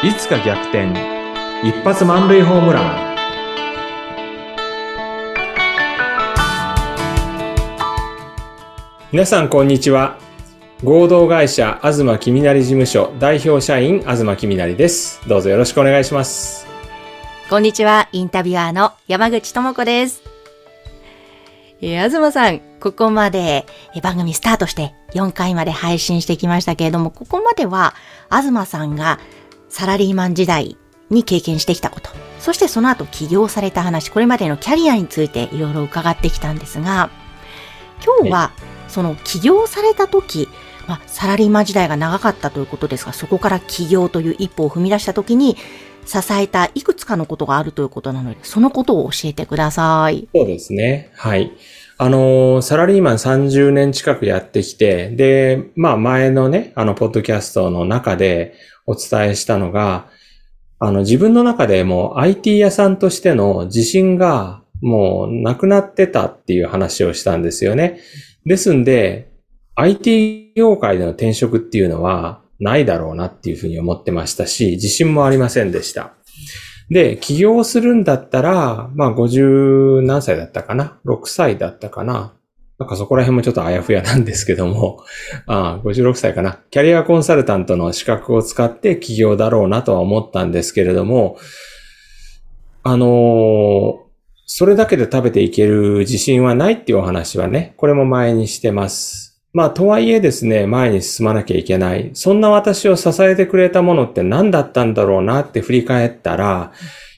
いつか逆転。一発満塁ホームラン。皆さんこんにちは。合同会社東きみなり事務所代表社員東きみなりです。どうぞよろしくお願いします。こんにちは、インタビュアーの山口智子です。えー、東さん、ここまで、えー番組スタートして4回まで配信してきましたけれども、ここまでは、東さんがサラリーマン時代に経験してきたこと、そしてその後起業された話、これまでのキャリアについていろいろ伺ってきたんですが、今日は、その起業された時、まあ、サラリーマン時代が長かったということですが、そこから起業という一歩を踏み出した時に、支えたいくつかのことがあるということなので、そのことを教えてください。そうですね。はい。あの、サラリーマン30年近くやってきて、で、まあ前のね、あの、ポッドキャストの中でお伝えしたのが、あの、自分の中でも IT 屋さんとしての自信がもうなくなってたっていう話をしたんですよね。ですんで、IT 業界での転職っていうのはないだろうなっていうふうに思ってましたし、自信もありませんでした。で、起業するんだったら、まあ50何歳だったかな ?6 歳だったかな？なんかそこら辺もちょっとあやふやなんですけども、ああ56歳かな。キャリアコンサルタントの資格を使って起業だろうなとは思ったんですけれども、あのーそれだけで食べていける自信はないっていうお話はね、これも前にしてます。まあ、とはいえですね、前に進まなきゃいけない。そんな私を支えてくれたものって何だったんだろうなって振り返ったら、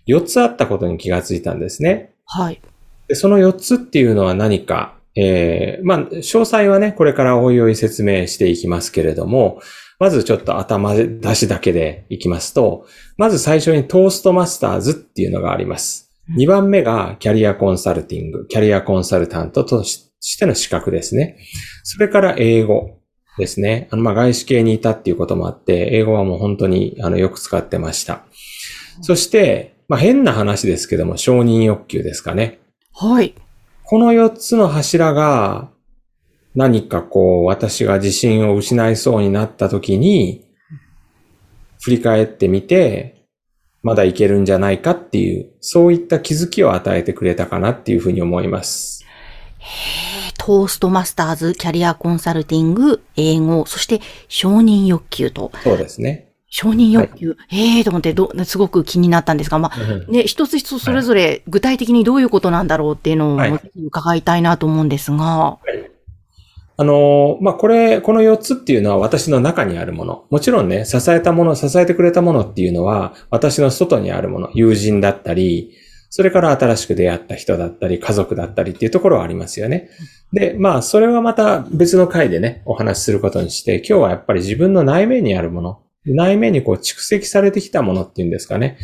4つあったことに気がついたんですね。はい。でその4つっていうのは何か、えー、まあ、詳細はね、これからおいおい説明していきますけれども、まずちょっと頭出しだけでいきますと、まず最初にトーストマスターズっていうのがあります。2番目がキャリアコンサルティング、キャリアコンサルタントとしての資格ですね。それから英語ですね。あの、まあ、外資系にいたっていうこともあって、英語はもう本当にあのよく使ってました。そして、まあ、変な話ですけども、承認欲求ですかね。はい。この4つの柱が何かこう私が自信を失いそうになった時に振り返ってみてまだいけるんじゃないかっていうそういった気づきを与えてくれたかなっていうふうに思います。トーストマスターズ、キャリアコンサルティング、英語、そして承認欲求と。そうですね。承認欲求、ええー、と思ってど、すごく気になったんですが、まあ、ね、一つ一つそれぞれ具体的にどういうことなんだろうっていうのを伺いたいなと思うんですが、あの、まあ、これ、この4つっていうのは私の中にあるもの。もちろんね、支えたもの、支えてくれたものっていうのは私の外にあるもの。友人だったり、それから新しく出会った人だったり、家族だったりっていうところはありますよね。で、まあ、それはまた別の回でね、お話しすることにして、今日はやっぱり自分の内面にあるもの。内面にこう蓄積されてきたものっていうんですかね。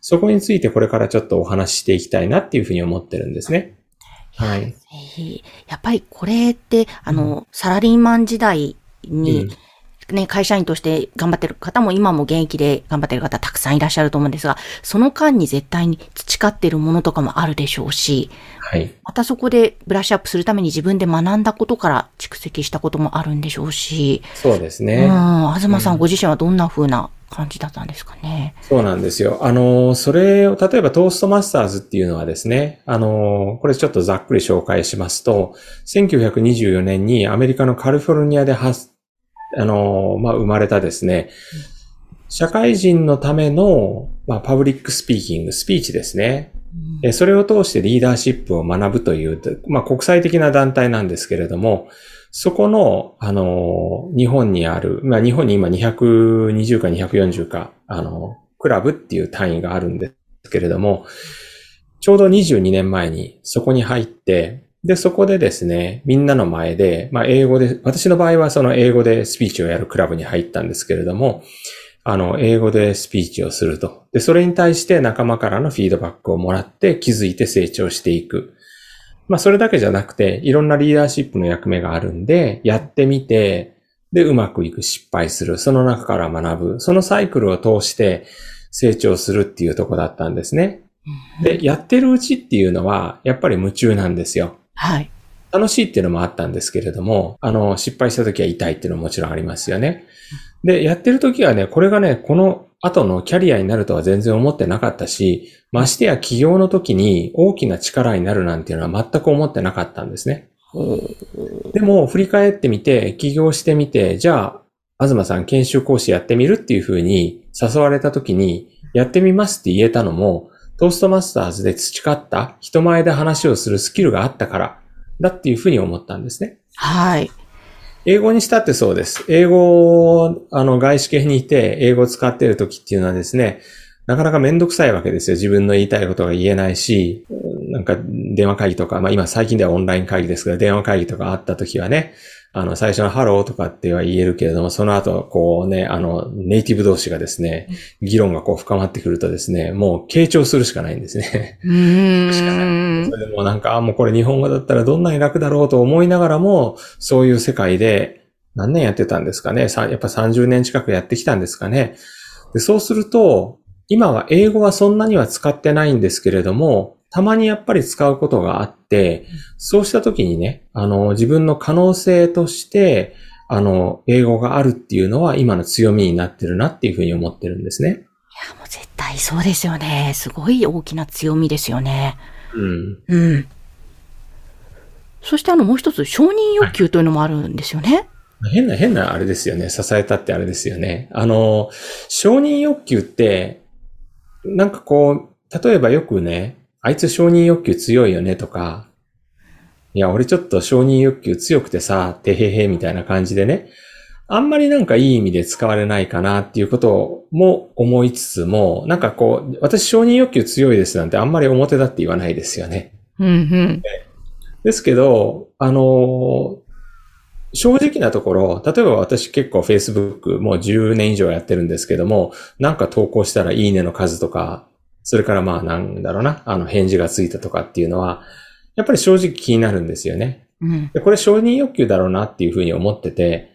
そこについてこれからちょっとお話ししていきたいなっていうふうに思ってるんですね。はい。やっぱりこれって、あの、サラリーマン時代に、ね、会社員として頑張ってる方も今も現役で頑張ってる方たくさんいらっしゃると思うんですが、その間に絶対に培ってるものとかもあるでしょうし、はい。またそこでブラッシュアップするために自分で学んだことから蓄積したこともあるんでしょうし、そうですうん、ね。東さんご自身はどんな風な感じだったんですかね？そうなんですよ。あの、それを、例えばトーストマスターズっていうのはですね、あの、これちょっとざっくり紹介しますと、1924年にアメリカのカリフォルニアで発、あの、まあ、生まれたですね、社会人のための、まあ、 public speaking、スピーチですね。えそれを通してリーダーシップを学ぶという、まあ、国際的な団体なんですけれども、そこの、あの、日本にある、まあ、日本に今220か240か、あの、クラブっていう単位があるんですけれども、ちょうど22年前にそこに入って、で、そこでですね、みんなの前で、まあ、英語で、私の場合はその英語でスピーチをやるクラブに入ったんですけれども、あの、英語でスピーチをすると。で、それに対して仲間からのフィードバックをもらって気づいて成長していく。まあ、それだけじゃなくて、いろんなリーダーシップの役目があるんで、やってみて、で、うまくいく、失敗する。その中から学ぶ。そのサイクルを通して成長するっていうとこだったんですね。で、やってるうちっていうのは、やっぱり夢中なんですよ。はい。楽しいっていうのもあったんですけれども、あの、失敗した時は痛いっていうのももちろんありますよね。で、やってる時はね、これがね、この後のキャリアになるとは全然思ってなかったし、ましてや起業の時に大きな力になるなんていうのは全く思ってなかったんですね。でも、振り返ってみて、起業してみて、じゃあ、東さん研修講師やってみるっていうふうに誘われた時に、やってみますって言えたのも、トーストマスターズで培った人前で話をするスキルがあったからだっていうふうに思ったんですね。はい。英語にしたってそうです。英語、あの、外資系にいて、英語を使っている時っていうのはですね、なかなかめんどくさいわけですよ。自分の言いたいことが言えないし、なんか電話会議とか、まあ今最近ではオンライン会議ですけど、電話会議とかあった時はね、あの、最初のハローとかっては言えるけれども、その後、こうね、あの、ネイティブ同士がですね、議論がこう深まってくるとですね、もう傾聴するしかないんですね。うん。しかない。それでもなんか、あ、もうこれ日本語だったらどんなに楽だろうと思いながらも、そういう世界で何年やってたんですかね？やっぱ30年近くやってきたんですかね？でそうすると、今は英語はそんなには使ってないんですけれども、たまにやっぱり使うことがあって、そうした時にね、あの、自分の可能性として、あの、英語があるっていうのは今の強みになってるなっていうふうに思ってるんですね。いや、もう絶対そうですよね。すごい大きな強みですよね。うん。うん。そしてあの、もう一つ、承認欲求というのもあるんですよね。変な、変なあれですよね。支えたってあれですよね。あの、承認欲求って、なんかこう、例えばよくね、あいつ承認欲求強いよねとか、いや、俺ちょっと承認欲求強くてさ、てへへみたいな感じでね、あんまりなんかいい意味で使われないかなっていうことも思いつつも、なんかこう、私承認欲求強いですなんてあんまり表だって言わないですよね。うんうん、ですけど、あの、正直なところ、例えば私結構 Facebook もう10年以上やってるんですけども、なんか投稿したらいいねの数とか、それからまあなんだろうな、あの返事がついたとかっていうのは、やっぱり正直気になるんですよね。うん、でこれ承認欲求だろうなっていうふうに思ってて、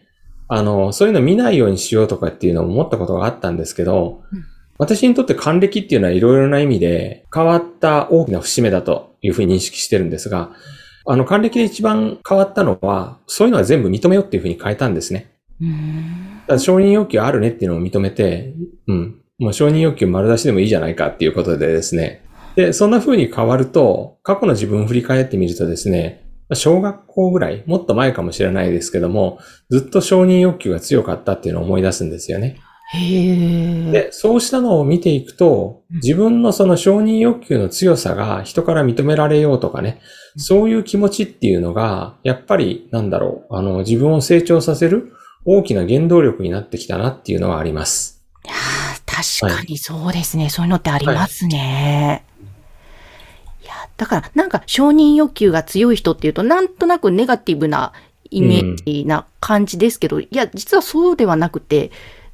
あの、そういうの見ないようにしようとかっていうのを思ったことがあったんですけど、うん、私にとって還暦っていうのはいろいろな意味で変わった大きな節目だというふうに認識してるんですが、あの、還暦で一番変わったのは、そういうのは全部認めようっていうふうに変えたんですね。承認欲求あるねっていうのを認めて、うん。もう承認欲求丸出しでもいいじゃないかっていうことでですね。で、そんな風に変わると、過去の自分を振り返ってみるとですね、小学校ぐらい、もっと前かもしれないですけども、ずっと承認欲求が強かったっていうのを思い出すんですよね。へで、そうしたのを見ていくと、自分のその承認欲求の強さが人から認められようとかね、そういう気持ちっていうのが、やっぱり、なんだろう、あの、自分を成長させる大きな原動力になってきたなっていうのはあります。確かにそうですね、はい、そういうのってありますね。はい、いや、だから、なんか承認欲求が強い人っていうと、なんとなくネガティブなイメージな感じですけど、うん、いや、実はそうではなくて、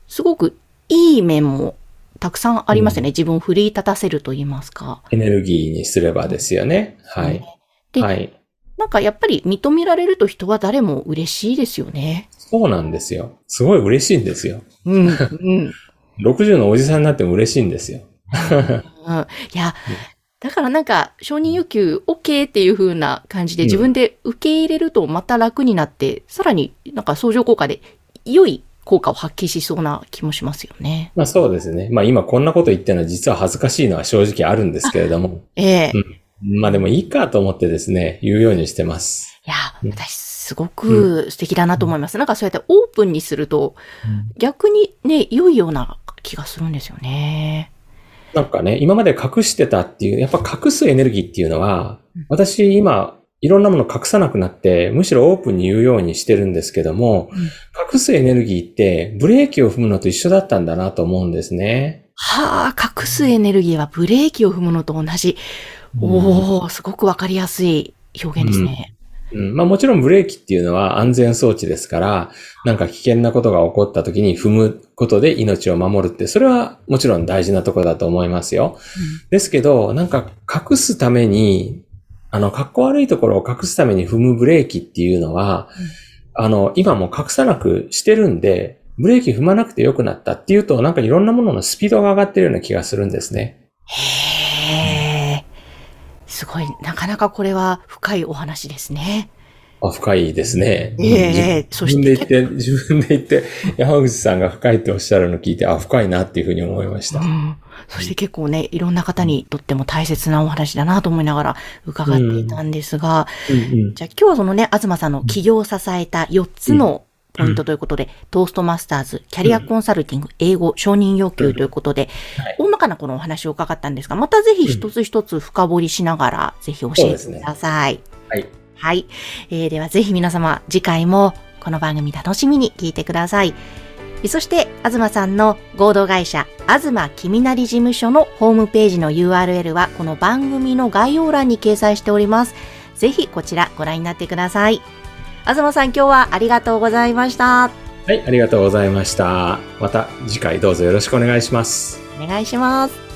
すごくいい面もたくさんありますよね。うん、自分を奮い立たせると言いますか。エネルギーにすればですよね。はい。で、はい、なんかやっぱり認められると人は誰も嬉しいですよね。そうなんですよ。すごい嬉しいんですよ。うん。うん。60のおじさんになっても嬉しいんですよ。うん、いや、だからなんか、承認欲求 OK っていう風な感じで自分で受け入れるとまた楽になって、うん、さらになんか相乗効果で良い効果を発揮しそうな気もしますよね。まあそうですね。まあ今こんなこと言ってるのは実は恥ずかしいのは正直あるんですけれども。ええうん、まあでもいいかと思ってですね、言うようにしてます。いや、私すごく素敵だなと思います。うん、なんかそうやってオープンにすると、逆にね、良いような気がするんですよね。なんかね、今まで隠してたっていう、やっぱ隠すエネルギーっていうのは、私今、いろんなもの隠さなくなって、むしろオープンに言うようにしてるんですけども、うん、隠すエネルギーってブレーキを踏むのと一緒だったんだなと思うんですね。はあ、隠すエネルギーはブレーキを踏むのと同じ。うん、おおすごくわかりやすい表現ですね。うん、まあもちろんブレーキっていうのは安全装置ですから、なんか危険なことが起こった時に踏むことで命を守るって、それはもちろん大事なところだと思いますよ。うん、ですけど、なんか隠すために、あの、格好悪いところを隠すために踏むブレーキっていうのは、うん、あの、今も隠さなくしてるんで、ブレーキ踏まなくてよくなったっていうと、なんかいろんなもののスピードが上がってるような気がするんですね。へー。すごい、なかなかこれは深いお話ですね。あ、深いですね。ええそし自分でて言って、自分で言って、山口さんが深いっておっしゃるの聞いて、あ、深いなっていうふうに思いました。う。ん。そして結構ね、いろんな方にとっても大切なお話だなと思いながら伺っていたんですが、うんうん。じゃあ今日はそのね、東さんの起業を支えた4つのポイントということで、トーストマスターズ、キャリアコンサルティング、英語、承認要求ということで、はい。大まかなこのお話を伺ったんですが、またぜひ一つ一つ深掘りしながら、ぜひ教えてください。はい。はい。えーではぜひ皆様、次回もこの番組楽しみに聞いてください。えそして、東さんの合同会社、東君なり事務所のホームページの URL は、この番組の概要欄に掲載しております。ぜひこちらご覧になってください。東さん、今日はありがとうございました。はい、ありがとうございました。また次回どうぞよろしくお願いします。お願いします。